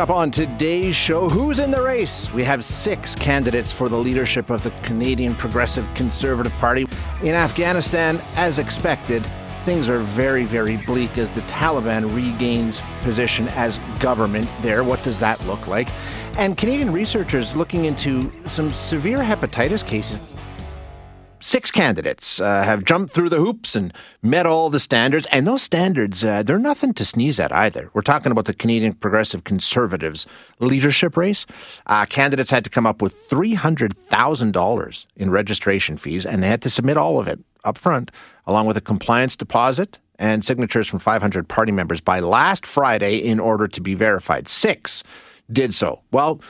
up on today's show, who's in the race? We have six candidates for the leadership of the Canadian Progressive Conservative Party. In Afghanistan, as expected, things are very, very bleak as the Taliban regains position as government there. What does that look like? And Canadian researchers looking into some severe hepatitis cases six candidates uh, have jumped through the hoops and met all the standards. And those standards, uh, they're nothing to sneeze at either. We're talking about the Canadian Progressive Conservatives leadership race. Uh, candidates had to come up with $300,000 in registration fees, and they had to submit all of it up front, along with a compliance deposit and signatures from 500 party members by last Friday in order to be verified. Six did so. Well,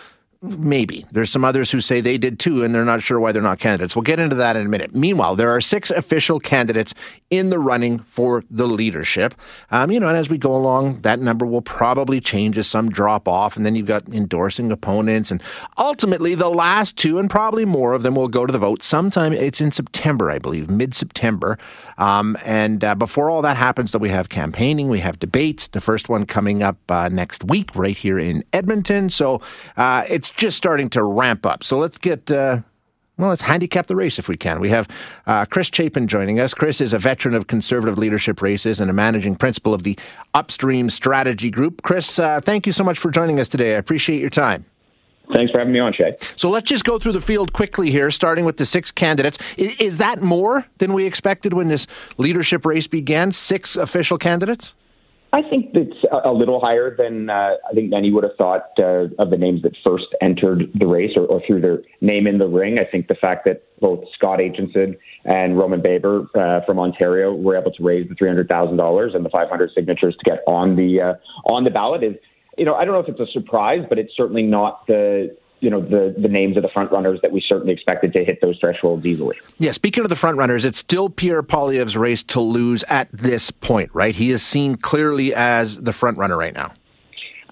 Maybe. There's some others who say they did too, and they're not sure why they're not candidates. We'll get into that in a minute. Meanwhile, there are six official candidates in the running for the leadership. Um, you know, and as we go along, that number will probably change as some drop off, and then you've got endorsing opponents, and ultimately the last two, and probably more of them, will go to the vote. Sometime it's in September, I believe, mid September. Um, and uh, before all that happens, though, we have campaigning, we have debates. The first one coming up uh, next week, right here in Edmonton. So uh, it's just starting to ramp up. So let's get. Uh, well, let's handicap the race if we can. We have uh, Chris Chapin joining us. Chris is a veteran of conservative leadership races and a managing principal of the Upstream Strategy Group. Chris, uh, thank you so much for joining us today. I appreciate your time. Thanks for having me on, Shay. So let's just go through the field quickly here, starting with the six candidates. Is that more than we expected when this leadership race began? Six official candidates? I think it's a little higher than uh, I think many would have thought uh, of the names that first entered the race or, or, threw their name in the ring. I think the fact that both Scott Aitchison and Roman Baber uh, from Ontario were able to raise the three hundred thousand dollars and the five hundred signatures to get on the uh, on the ballot is, you know, I don't know if it's a surprise, but it's certainly not the you know the the names of the front runners that we certainly expected to hit those thresholds easily. Yeah, speaking of the front runners, it's still Pierre Poilievre's race to lose at this point, right? He is seen clearly as the front runner right now.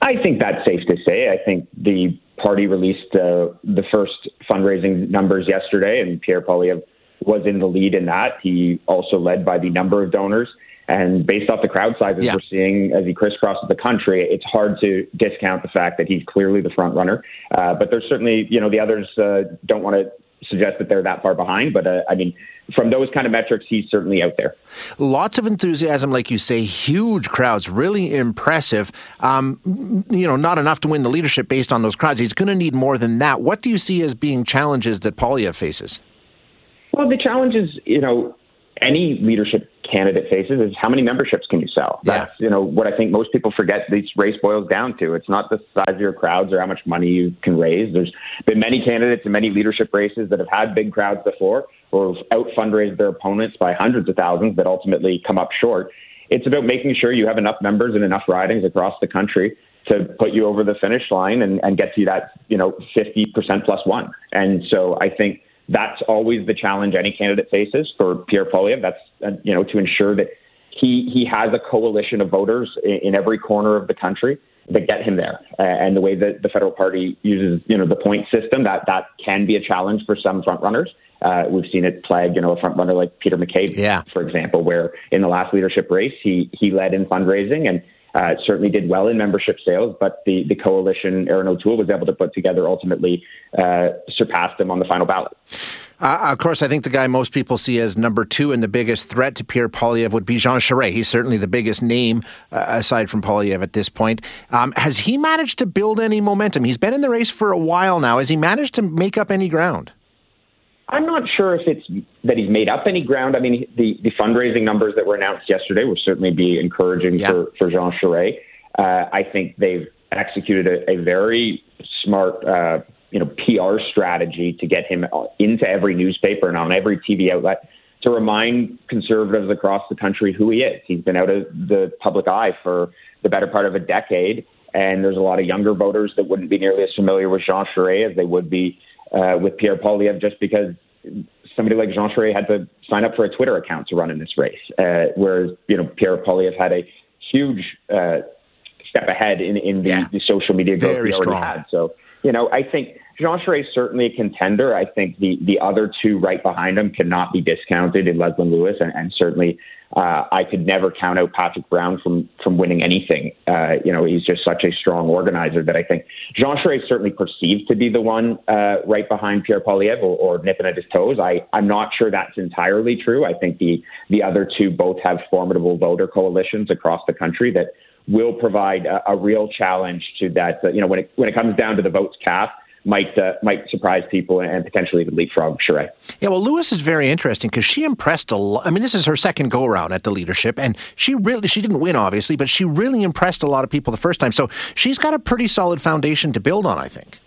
I think that's safe to say. I think the party released uh, the first fundraising numbers yesterday, and Pierre Poilievre was in the lead in that. He also led by the number of donors. And based off the crowd sizes yeah. we're seeing as he crisscrosses the country, it's hard to discount the fact that he's clearly the front runner. Uh, but there's certainly, you know, the others uh, don't want to suggest that they're that far behind. But uh, I mean, from those kind of metrics, he's certainly out there. Lots of enthusiasm, like you say, huge crowds, really impressive. Um, you know, not enough to win the leadership based on those crowds. He's going to need more than that. What do you see as being challenges that Poilievre faces? Well, the challenge is, you know, any leadership candidate faces is how many memberships can you sell? That's yeah. you know what I think most people forget this race boils down to. It's not the size of your crowds or how much money you can raise. There's been many candidates in many leadership races that have had big crowds before or have out fundraised their opponents by hundreds of thousands that ultimately come up short. It's about making sure you have enough members in enough ridings across the country to put you over the finish line and, and get to that, you know, 50% plus one. And so I think that's always the challenge any candidate faces for Pierre Poilievre. That's uh, you know to ensure that he he has a coalition of voters in, in every corner of the country that get him there. Uh, and the way that the federal party uses you know the point system that that can be a challenge for some front runners. Uh, we've seen it plague, you know, a front runner like Peter MacKay, yeah. for example, where in the last leadership race he he led in fundraising and uh, certainly did well in membership sales, but the, the coalition Erin O'Toole was able to put together ultimately uh, surpassed him on the final ballot. Uh, of course, I think the guy most people see as number two and the biggest threat to Pierre Poilievre would be Jean Charest. He's certainly the biggest name uh, aside from Poilievre at this point. Um, has he managed to build any momentum? He's been in the race for a while now. Has he managed to make up any ground? I'm not sure if it's that he's made up any ground. I mean, the, the fundraising numbers that were announced yesterday will certainly be encouraging yeah. for, for Jean Charest. Uh, I think they've executed a, a very smart, uh, you know, PR strategy to get him into every newspaper and on every TV outlet to remind conservatives across the country who he is. He's been out of the public eye for the better part of a decade, and there's a lot of younger voters that wouldn't be nearly as familiar with Jean Charest as they would be uh, with Pierre Poilievre just because somebody like Jean Charest had to sign up for a Twitter account to run in this race, uh, whereas you know Pierre Poilievre had a huge uh, step ahead in in the, yeah. the social media growth Very he already strong. had. So you know I think Jean Charest is certainly a contender. I think the, the other two right behind him cannot be discounted in Leslyn Lewis, and, and certainly uh, I could never count out Patrick Brown from from winning anything. Uh, you know, he's just such a strong organizer that I think Jean Charest is certainly perceived to be the one uh, right behind Pierre Poilievre or, or nipping at his toes. I, I'm not sure that's entirely true. I think the the other two both have formidable voter coalitions across the country that will provide a, a real challenge to that. You know, when it when it comes down to the votes cast might uh, might surprise people and potentially even leapfrog Charest. Yeah, well, Lewis is very interesting because she impressed a lot. I mean, this is her second go around at the leadership, and she really she didn't win obviously, but she really impressed a lot of people the first time. So she's got a pretty solid foundation to build on, I think.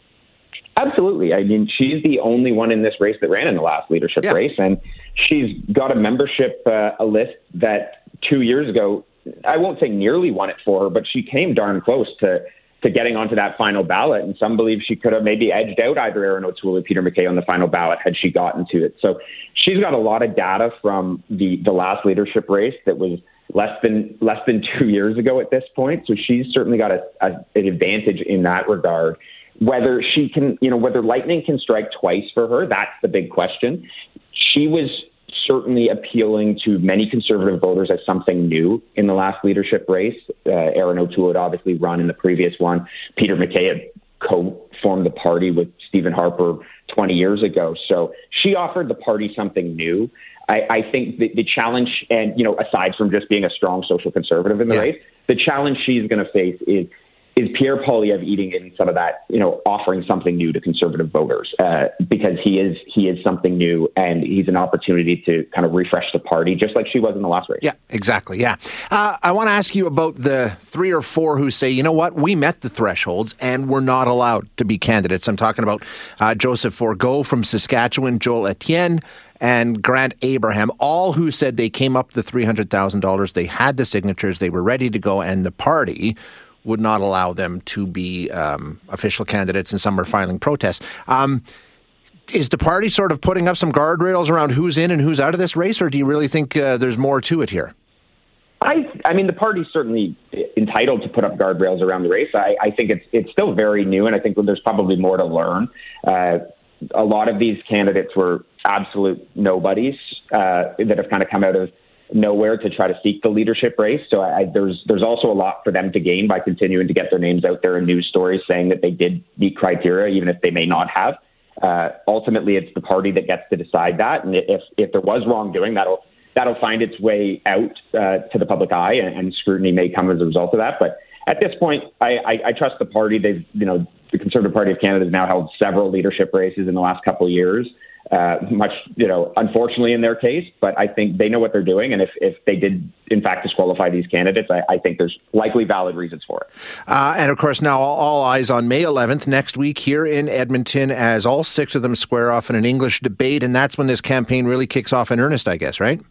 Absolutely. I mean, she's the only one in this race that ran in the last leadership yeah. race, and she's got a membership uh, a list that two years ago I won't say nearly won it for her, but she came darn close to to getting onto that final ballot. And some believe she could have maybe edged out either Erin O'Toole or Peter MacKay on the final ballot had she gotten to it. So she's got a lot of data from the, the last leadership race that was less than less than two years ago at this point. So she's certainly got a, a, an advantage in that regard. Whether she can, you know, whether lightning can strike twice for her, that's the big question. She was certainly appealing to many conservative voters as something new in the last leadership race. Uh, Erin O'Toole had obviously run in the previous one. Peter MacKay had co-formed the party with Stephen Harper 20 years ago. So she offered the party something new. I, I think the, the, challenge, and you know, aside from just being a strong social conservative in the yeah. race, the challenge she's going to face is is Pierre Poilievre eating in some of that, you know, offering something new to conservative voters uh, because he is he is something new and he's an opportunity to kind of refresh the party, just like she was in the last race. Yeah, exactly. Yeah, uh, I want to ask you about the three or four who say, you know what, we met the thresholds and we're not allowed to be candidates. I'm talking about uh, Joseph Bourgault from Saskatchewan, Joel Etienne and Grant Abraham, all who said they came up the $300,000, they had the signatures, they were ready to go, and the party would not allow them to be um, official candidates, and some are filing protests. Um, is the party sort of putting up some guardrails around who's in and who's out of this race, or do you really think uh, there's more to it here? I, I mean, the party's certainly entitled to put up guardrails around the race. I, I think it's it's still very new, and I think there's probably more to learn. Uh, a lot of these candidates were absolute nobodies uh, that have kind of come out of nowhere to try to seek the leadership race. So I, there's there's also a lot for them to gain by continuing to get their names out there in news stories saying that they did meet criteria, even if they may not have. Uh, ultimately, it's the party that gets to decide that, and if if there was wrongdoing, that'll that'll find its way out uh, to the public eye, and, and, scrutiny may come as a result of that. But at this point, I, I, I trust the party. They've you know the Conservative Party of Canada has now held several leadership races in the last couple of years uh, much, you know, unfortunately in their case, but I think they know what they're doing. And if, if they did, in fact, disqualify these candidates, I, I think there's likely valid reasons for it. Uh, and of course, now all, all, eyes on May 11th next week here in Edmonton as all six of them square off in an English debate. And that's when this campaign really kicks off in earnest, I guess, right?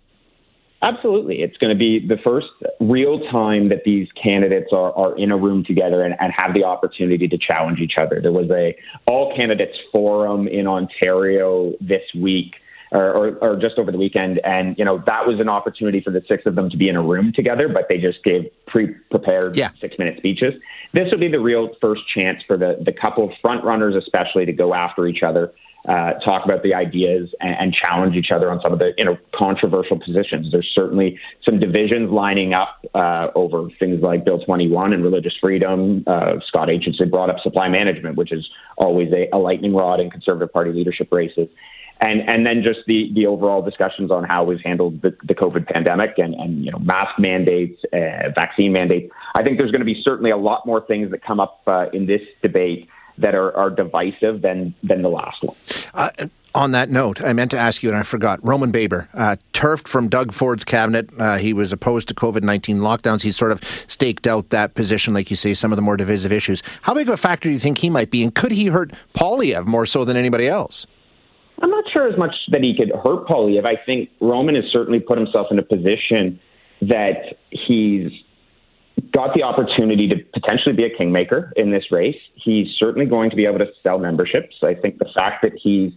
Absolutely. It's going to be the first real time that these candidates are, are in a room together and, and have the opportunity to challenge each other. There was a all candidates forum in Ontario this week or, or, or, just over the weekend. And, you know, that was an opportunity for the six of them to be in a room together, but they just gave pre prepared yeah. six minute speeches. This will be the real first chance for the, the couple front runners, especially to go after each other uh, talk about the ideas and, and, challenge each other on some of the you know controversial positions. There's certainly some divisions lining up uh, over things like Bill 21 and religious freedom. Uh, Scott Aitchison brought up supply management, which is always a, a lightning rod in Conservative Party leadership races. And, and then just the, the overall discussions on how we've handled the, the COVID pandemic and, and you know mask mandates, uh, vaccine mandates. I think there's going to be certainly a lot more things that come up uh, in this debate that are, are divisive than than the last one. Uh, on that note, I meant to ask you, and I forgot. Roman Baber, uh, turfed from Doug Ford's cabinet. Uh, he was opposed to COVID 19 lockdowns. He sort of staked out that position, like you say, some of the more divisive issues. How big of a factor do you think he might be? And could he hurt Poilievre more so than anybody else? I'm not sure as much that he could hurt Poilievre. I think Roman has certainly put himself in a position that he's got the opportunity to potentially be a kingmaker in this race. He's certainly going to be able to sell memberships. I think the fact that he's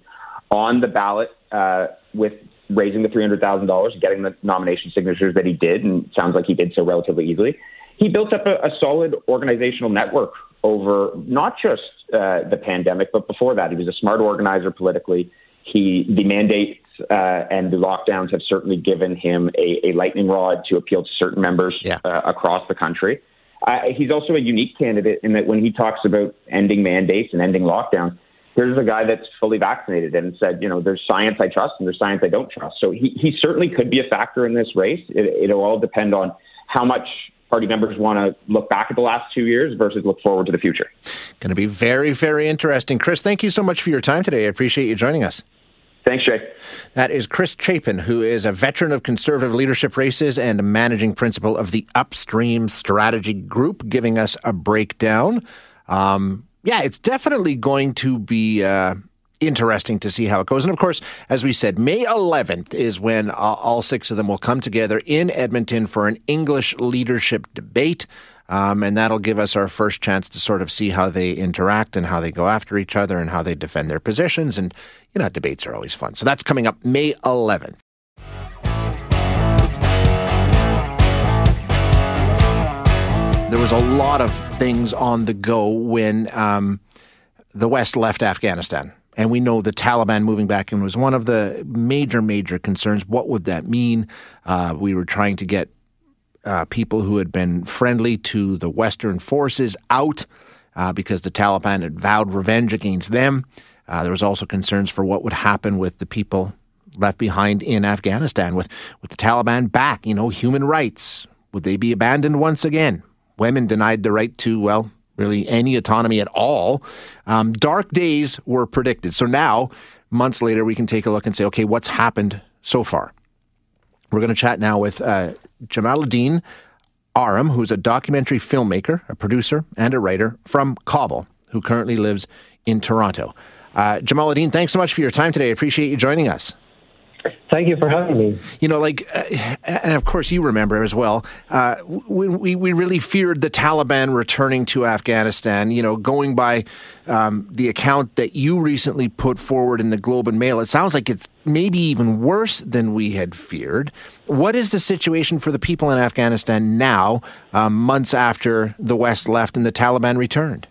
on the ballot uh, with raising the $300,000, getting the nomination signatures that he did, and sounds like he did so relatively easily, he built up a, a solid organizational network over not just uh, the pandemic, but before that, he was a smart organizer politically. He the mandates uh, and the lockdowns have certainly given him a, a lightning rod to appeal to certain members yeah. uh, across the country. Uh, he's also a unique candidate in that when he talks about ending mandates and ending lockdowns, here's a guy that's fully vaccinated and said, you know, there's science I trust and there's science I don't trust. So he, he certainly could be a factor in this race. It, it'll all depend on how much party members want to look back at the last two years versus look forward to the future. Going to be very, very interesting. Chris, thank you so much for your time today. I appreciate you joining us. Thanks, Jay. That is Chris Chapin, who is a veteran of conservative leadership races and managing principal of the Upstream Strategy Group, giving us a breakdown. Um, yeah, it's definitely going to be uh, interesting to see how it goes. And of course, as we said, May 11th is when uh, all six of them will come together in Edmonton for an English leadership debate. Um, and that'll give us our first chance to sort of see how they interact and how they go after each other and how they defend their positions. And, you know, debates are always fun. So that's coming up May 11th. There was a lot of things on the go when um, the West left Afghanistan. And we know the Taliban moving back in was one of the major, major concerns. What would that mean? Uh, we were trying to get uh, people who had been friendly to the Western forces out uh, because the Taliban had vowed revenge against them. Uh, there was also concerns for what would happen with the people left behind in Afghanistan with, with the Taliban back. You know, human rights would they be abandoned once again? Women denied the right to well, really any autonomy at all. Um, dark days were predicted. So now, months later, we can take a look and say, okay, what's happened so far? We're going to chat now with uh, Jamaluddin Aram, who's a documentary filmmaker, a producer, and a writer from Kabul, who currently lives in Toronto. Uh, Jamaluddin, thanks so much for your time today. I appreciate you joining us. Thank you for having me. You know, like, uh, and of course you remember as well, uh, we, we, we really feared the Taliban returning to Afghanistan. You know, going by um, the account that you recently put forward in the Globe and Mail, it sounds like it's maybe even worse than we had feared. What is the situation for the people in Afghanistan now, um, months after the West left and the Taliban returned?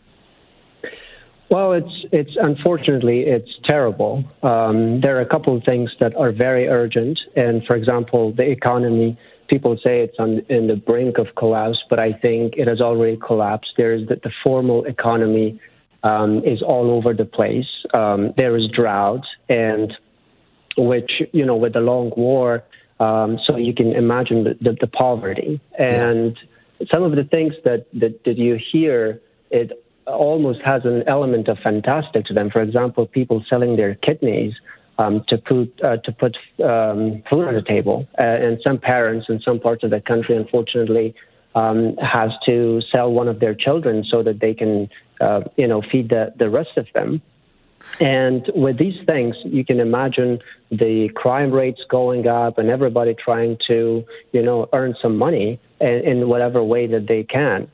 Well, it's it's unfortunately it's terrible. Um, there are a couple of things that are very urgent, and for example, the economy. People say it's on in the brink of collapse, but I think it has already collapsed. There is that the formal economy um, is all over the place. Um, there is drought, and which you know with the long war, um, so you can imagine the, the, the poverty and yeah. some of the things that, that that you hear. It almost has an element of fantastic to them. For example, people selling their kidneys um, to put uh, to put um, food on the table, uh, and some parents in some parts of the country, unfortunately, um, has to sell one of their children so that they can, uh, you know, feed the the rest of them. And with these things, you can imagine the crime rates going up and everybody trying to, you know, earn some money in, whatever way that they can.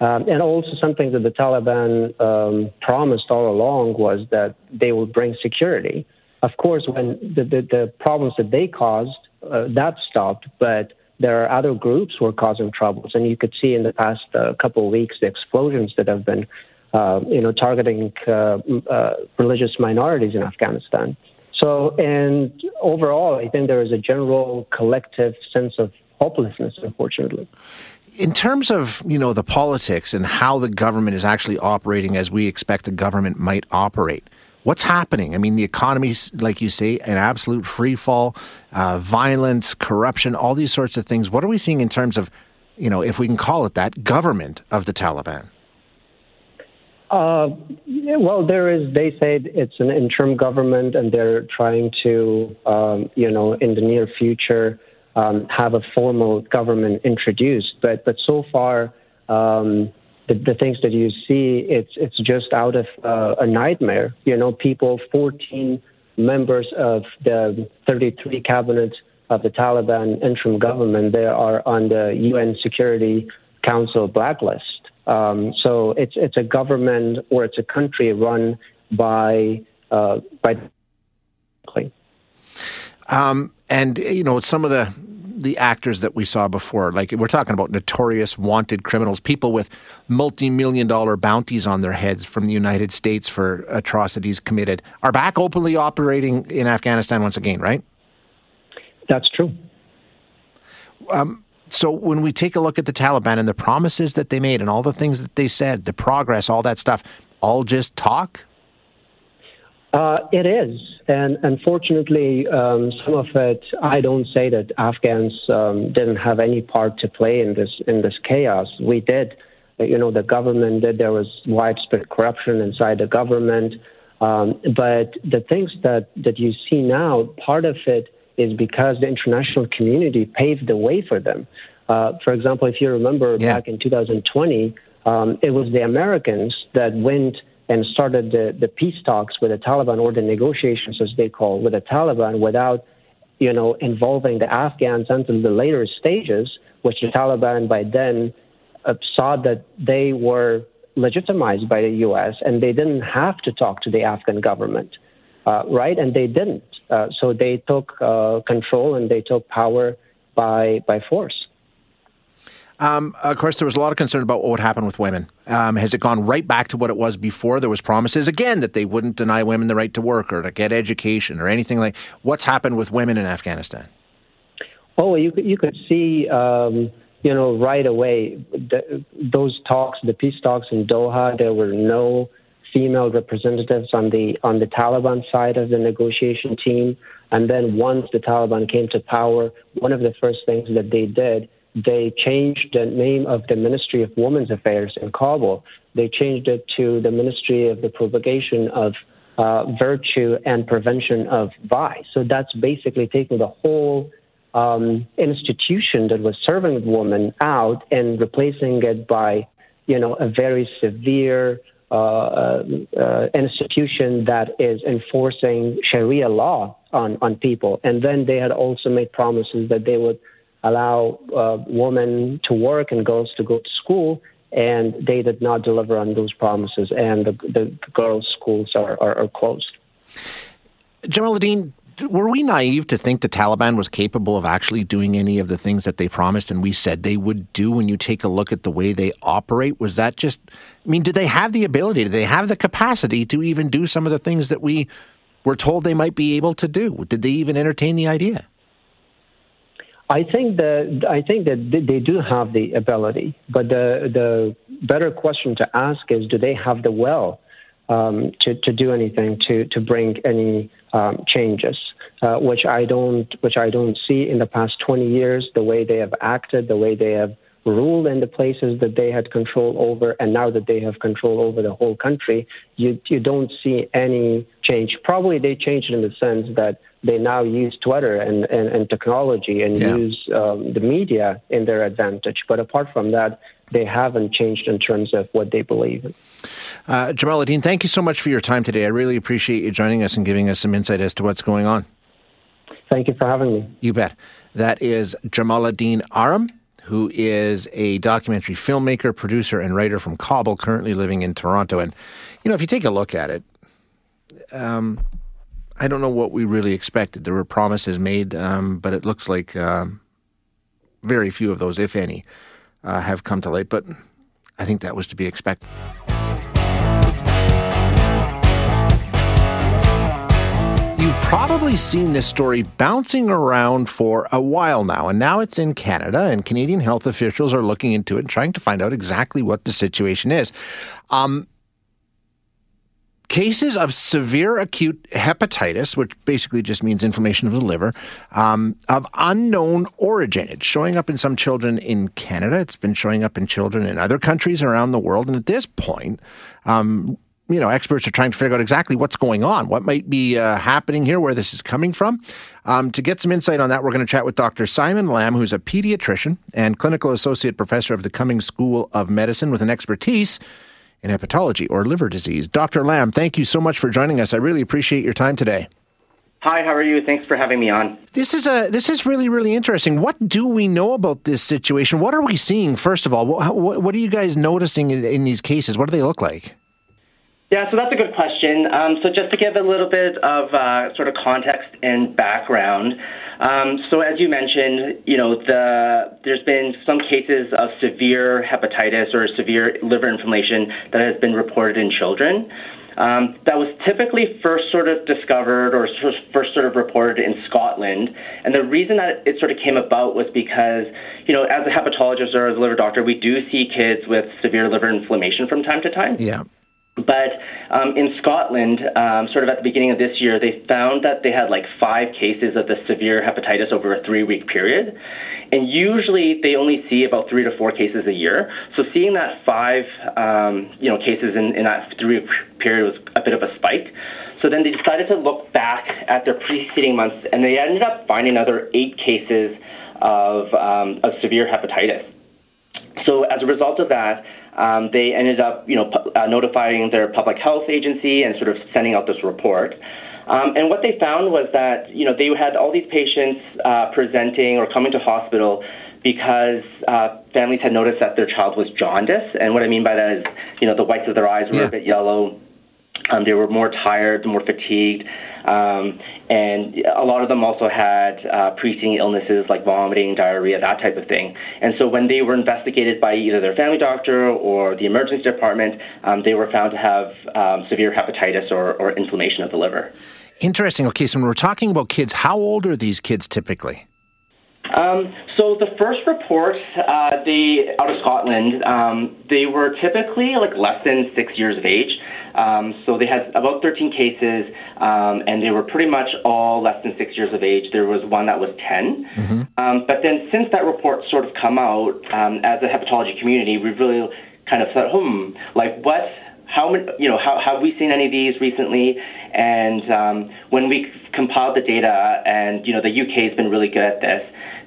Um, and also something that the Taliban um, promised all along was that they would bring security. Of course, when the, the, the problems that they caused, uh, that stopped, but there are other groups who are causing troubles. And you could see in the past uh, couple of weeks the explosions that have been, uh, you know, targeting uh, uh, religious minorities in Afghanistan. So, and overall, I think there is a general collective sense of hopelessness, unfortunately. In terms of you know the politics and how the government is actually operating as we expect the government might operate what's happening? I mean the economy's like you say an absolute free fall uh, violence corruption all these sorts of things. What are we seeing in terms of you know if we can call it that government of the taliban uh, well, there is. They say it's an interim government, and they're trying to, um, you know, in the near future, um, have a formal government introduced. But but so far, um, the, the, things that you see, it's it's just out of uh, a nightmare. You know, people, 14 members of the 33 cabinet of the Taliban interim government, they are on the UN Security Council blacklist. Um, so it's it's a government or it's a country run by uh, by. Um, and you know some of the the actors that we saw before. Like we're talking about notorious wanted criminals, people with multi-million dollar bounties on their heads from the United States for atrocities committed, are back openly operating in Afghanistan once again, right? That's true. Um, so when we take a look at the Taliban and the promises that they made and all the things that they said, the progress, all that stuff, all just talk? Uh, it is, and unfortunately, um, some of it. I don't say that Afghans um, didn't have any part to play in this in this chaos. We did. You know, the government did. There was widespread corruption inside the government. Um, but the things that that you see now, part of it is because the international community paved the way for them. Uh, for example, if you remember yeah. back in 2020, um, it was the Americans that went and started the, the peace talks with the Taliban or the negotiations, as they call, with the Taliban without, you know, involving the Afghans until the later stages, which the Taliban by then uh, saw that they were legitimized by the U.S. and they didn't have to talk to the Afghan government, uh, right? And they didn't. Uh, so they took uh, control and they took power by by force. Um, of course, there was a lot of concern about what would happen with women. Um, has it gone right back to what it was before? There was promises again that they wouldn't deny women the right to work or to get education or anything like. What's happened with women in Afghanistan? Oh, you could you could see, um, you know, right away the, those talks, the peace talks in Doha. There were no female representatives on the on the Taliban side of the negotiation team. And then once the Taliban came to power, one of the first things that they did they changed the name of the Ministry of Women's Affairs in Kabul. They changed it to the Ministry of the Propagation of uh, Virtue and Prevention of Vice. So that's basically taking the whole um, institution that was serving women out and replacing it by, you know, a very severe Uh, uh, uh, institution that is enforcing Sharia law on, on people. And then they had also made promises that they would allow uh, women to work and girls to go to school, and they did not deliver on those promises, and the, the girls' schools are, are, are closed. Jamaluddin, were we naive to think the Taliban was capable of actually doing any of the things that they promised and we said they would do when you take a look at the way they operate? Was that just, I mean, did they have the ability, did they have the capacity to even do some of the things that we were told they might be able to do? Did they even entertain the idea? I think that I think that they do have the ability, but the the better question to ask is, do they have the will um, to to do anything to to bring any um, changes? Uh, which I don't which I don't see in the past 20 years. The way they have acted, the way they have ruled in the places that they had control over, and now that they have control over the whole country, you you don't see any change. Probably they changed in the sense that they now use Twitter and, and, and technology and yeah. use um, the media in their advantage. But apart from that, they haven't changed in terms of what they believe in. Uh, Jamaluddin, thank you so much for your time today. I really appreciate you joining us and giving us some insight as to what's going on. Thank you for having me. You bet. That is Jamaluddin Aram who is a documentary filmmaker, producer, and writer from Kabul, currently living in Toronto. And, you know, if you take a look at it, um, I don't know what we really expected. There were promises made, um, but it looks like um, very few of those, if any, uh, have come to light. But I think that was to be expected. You've probably seen this story bouncing around for a while now, and now it's in Canada, and Canadian health officials are looking into it and trying to find out exactly what the situation is. Um, cases of severe acute hepatitis, which basically just means inflammation of the liver, um, of unknown origin. It's showing up in some children in Canada. It's been showing up in children in other countries around the world. And at this point, um, you know, experts are trying to figure out exactly what's going on, what might be uh, happening here, where this is coming from. Um, to get some insight on that, we're going to chat with Dr. Simon Lamb, who's a pediatrician and clinical associate professor of the Cummings School of Medicine with an expertise in hepatology or liver disease. Dr. Lamb, thank you so much for joining us. I really appreciate your time today. Hi, how are you? Thanks for having me on. This is a this is really really interesting. What do we know about this situation? What are we seeing? First of all, what, what, what are you guys noticing in, in these cases? What do they look like? Yeah, so that's a good question. Um, so just to give a little bit of uh, sort of context and background. Um, so as you mentioned, you know, the, there's been some cases of severe hepatitis or severe liver inflammation that has been reported in children. Um, that was typically first sort of discovered or first sort of reported in Scotland. And the reason that it sort of came about was because, you know, as a hepatologist or as a liver doctor, we do see kids with severe liver inflammation from time to time. Yeah. But um, in Scotland, um, sort of at the beginning of this year, they found that they had like five cases of the severe hepatitis over a three week period. And usually they only see about three to four cases a year. So seeing that five um, you know, cases in, in that three week period was a bit of a spike. So then they decided to look back at their preceding months, and they ended up finding another eight cases of, um, of severe hepatitis. So as a result of that, um, they ended up, you know, pu- uh, notifying their public health agency and sort of sending out this report. Um, and what they found was that, you know, they had all these patients uh, presenting or coming to hospital because uh, families had noticed that their child was jaundice. And what I mean by that is, you know, the whites of their eyes were Yeah. a bit yellow. Um, they were more tired, more fatigued. Um, and a lot of them also had uh, preceding illnesses like vomiting, diarrhea, that type of thing. And so when they were investigated by either their family doctor or the emergency department, um, they were found to have um, severe hepatitis or, or inflammation of the liver. Interesting. Okay, so when we're talking about kids, how old are these kids typically? Um, so the first report, uh, they out of Scotland, um, they were typically like less than six years of age. Um, so they had about 13 cases, um, and they were pretty much all less than six years of age. There was one that was 10. Um, but then since that report sort of come out, um, as a hepatology community, we've really kind of thought, hmm, like what how many, you know, how have we seen any of these recently? And um, when we compiled the data, and you know, the UK has been really good at this.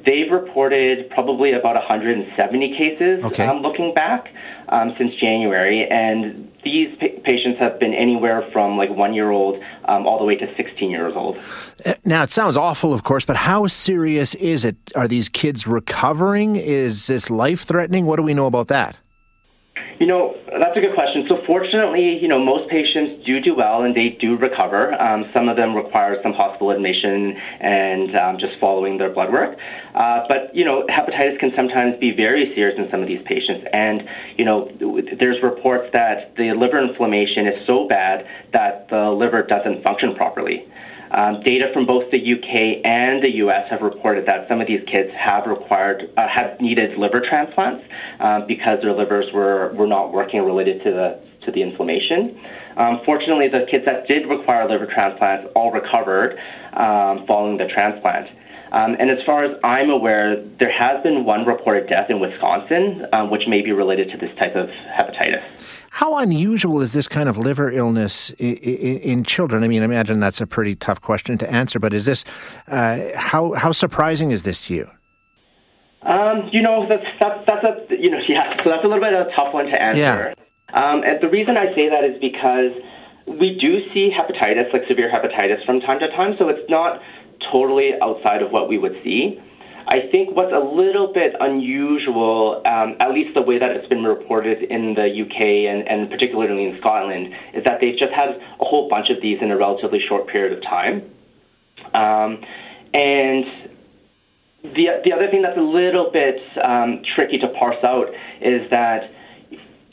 They've reported probably about 170 cases Okay. um, looking back um, since January, and these pa- patients have been anywhere from like one year old um, all the way to 16 years old. Uh, Now, it sounds awful, of course, but how serious is it? Are these kids recovering? Is this life threatening? What do we know about that? You know, that's a good question. So, fortunately, you know, most patients do do well and they do recover. Um, some of them require some hospital admission and um, just following their blood work. Uh, but, you know, hepatitis can sometimes be very serious in some of these patients. And, you know, there's reports that the liver inflammation is so bad that the liver doesn't function properly. Um, data from both the UK and the US have reported that some of these kids have required, uh, have needed liver transplants um, because their livers were, were not working related to the to the inflammation. Um, fortunately, the kids that did require liver transplants all recovered um, following the transplant. Um, and as far as I'm aware, there has been one reported death in Wisconsin, um, which may be related to this type of hepatitis. How unusual is this kind of liver illness in, in children? I mean, I imagine that's a pretty tough question to answer, but is this, uh, how, how surprising is this to you? Um, you know, that's, that's, that's a, you know, yeah, so that's a little bit of a tough one to answer. Yeah. Um, and the reason I say that is because we do see hepatitis, like severe hepatitis, from time to time, so it's not totally outside of what we would see. I think what's a little bit unusual, um, at least the way that it's been reported in the UK and, and particularly in Scotland, is that they've just had a whole bunch of these in a relatively short period of time. Um, and the, the other thing that's a little bit um, tricky to parse out is that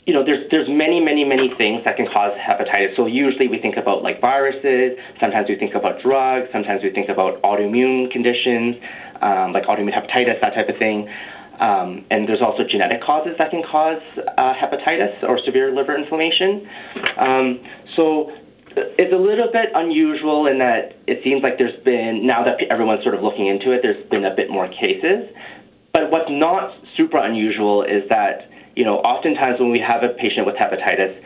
you know, there's there's many, many, many things that can cause hepatitis. So usually we think about like viruses. Sometimes we think about drugs. Sometimes we think about autoimmune conditions, um, like autoimmune hepatitis, that type of thing. Um, and there's also genetic causes that can cause uh, hepatitis or severe liver inflammation. Um, so it's a little bit unusual in that it seems like there's been now that everyone's sort of looking into it, there's been a bit more cases. But what's not super unusual is that you know, oftentimes when we have a patient with hepatitis,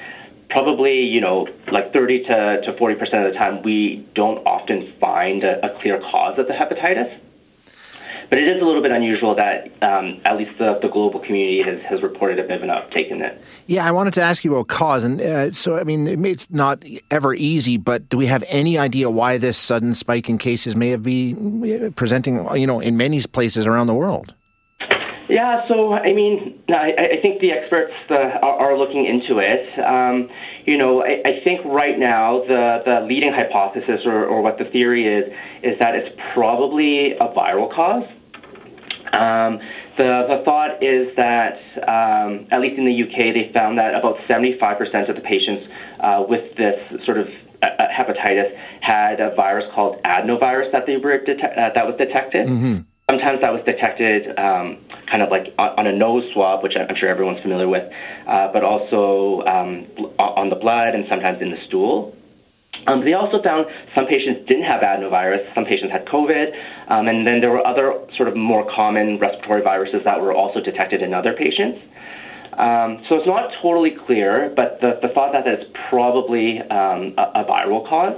probably, you know, like 30 to, to 40% of the time, we don't often find a, a clear cause of the hepatitis. But it is a little bit unusual that um, at least the, the global community has, has reported a bit of an uptake in it. Yeah, I wanted to ask you about cause. And uh, so, I mean, it's not ever easy, but do we have any idea why this sudden spike in cases may have been presenting, you know, in many places around the world? Yeah, so I mean, I, I think the experts uh, are, are, looking into it. Um, you know, I, I, think right now the, the leading hypothesis or, or what the theory is is that it's probably a viral cause. Um, the, the thought is that, um, at least in the UK, they found that about 75% of the patients uh, with this sort of uh, uh, hepatitis had a virus called adenovirus that they were dete- uh, that was detected. Mm-hmm. Sometimes that was detected um, kind of like on a nose swab, which I'm sure everyone's familiar with, uh, but also um, on the blood and sometimes in the stool. Um, they also found some patients didn't have adenovirus, some patients had COVID, um, and then there were other sort of more common respiratory viruses that were also detected in other patients. Um, so it's not totally clear, but the, the thought that it's probably um, a, a viral cause.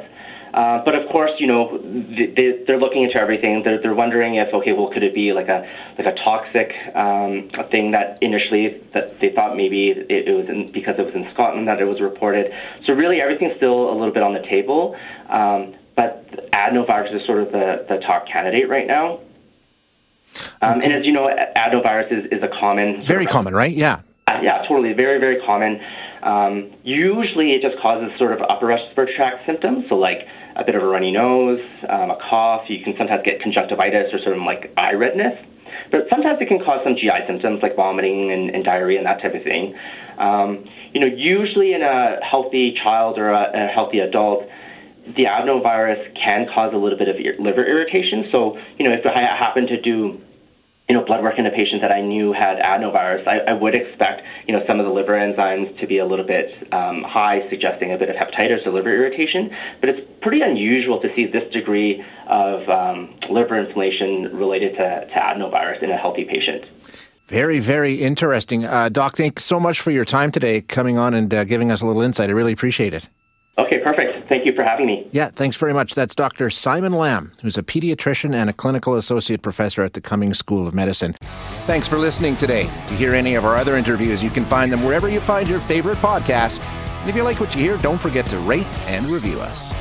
Uh, but of course, you know, they, they're looking into everything. They're, they're wondering if, okay, well, could it be like a like a toxic um, a thing that initially that they thought maybe it, it was in, because it was in Scotland that it was reported. So really, everything's still a little bit on the table. Um, but adenovirus is sort of the, the top candidate right now. Um, and as you know, adenovirus is, is a common. Very common, right? Yeah. Uh, yeah, totally. Very, very common. Um, usually, it just causes sort of upper respiratory tract symptoms, so like a bit of a runny nose, um, a cough. You can sometimes get conjunctivitis or sort of like eye redness. But sometimes it can cause some GI symptoms like vomiting and, and diarrhea and that type of thing. Um, you know, usually in a healthy child or a, a healthy adult, the adenovirus can cause a little bit of liver irritation. So, you know, if I happen to do you know, blood work in a patient that I knew had adenovirus, I, I would expect, you know, some of the liver enzymes to be a little bit um, high, suggesting a bit of hepatitis or liver irritation. But it's pretty unusual to see this degree of um, liver inflammation related to, to adenovirus in a healthy patient. Very, very interesting. Uh, Doc, thanks so much for your time today, coming on and uh, giving us a little insight. I really appreciate it. Okay, perfect. Thank you for having me. Yeah, thanks very much. That's Dr. Simon Lamb, who's a pediatrician and a clinical associate professor at the Cummings School of Medicine. Thanks for listening today. To hear any of our other interviews, you can find them wherever you find your favorite podcasts. And if you like what you hear, don't forget to rate and review us.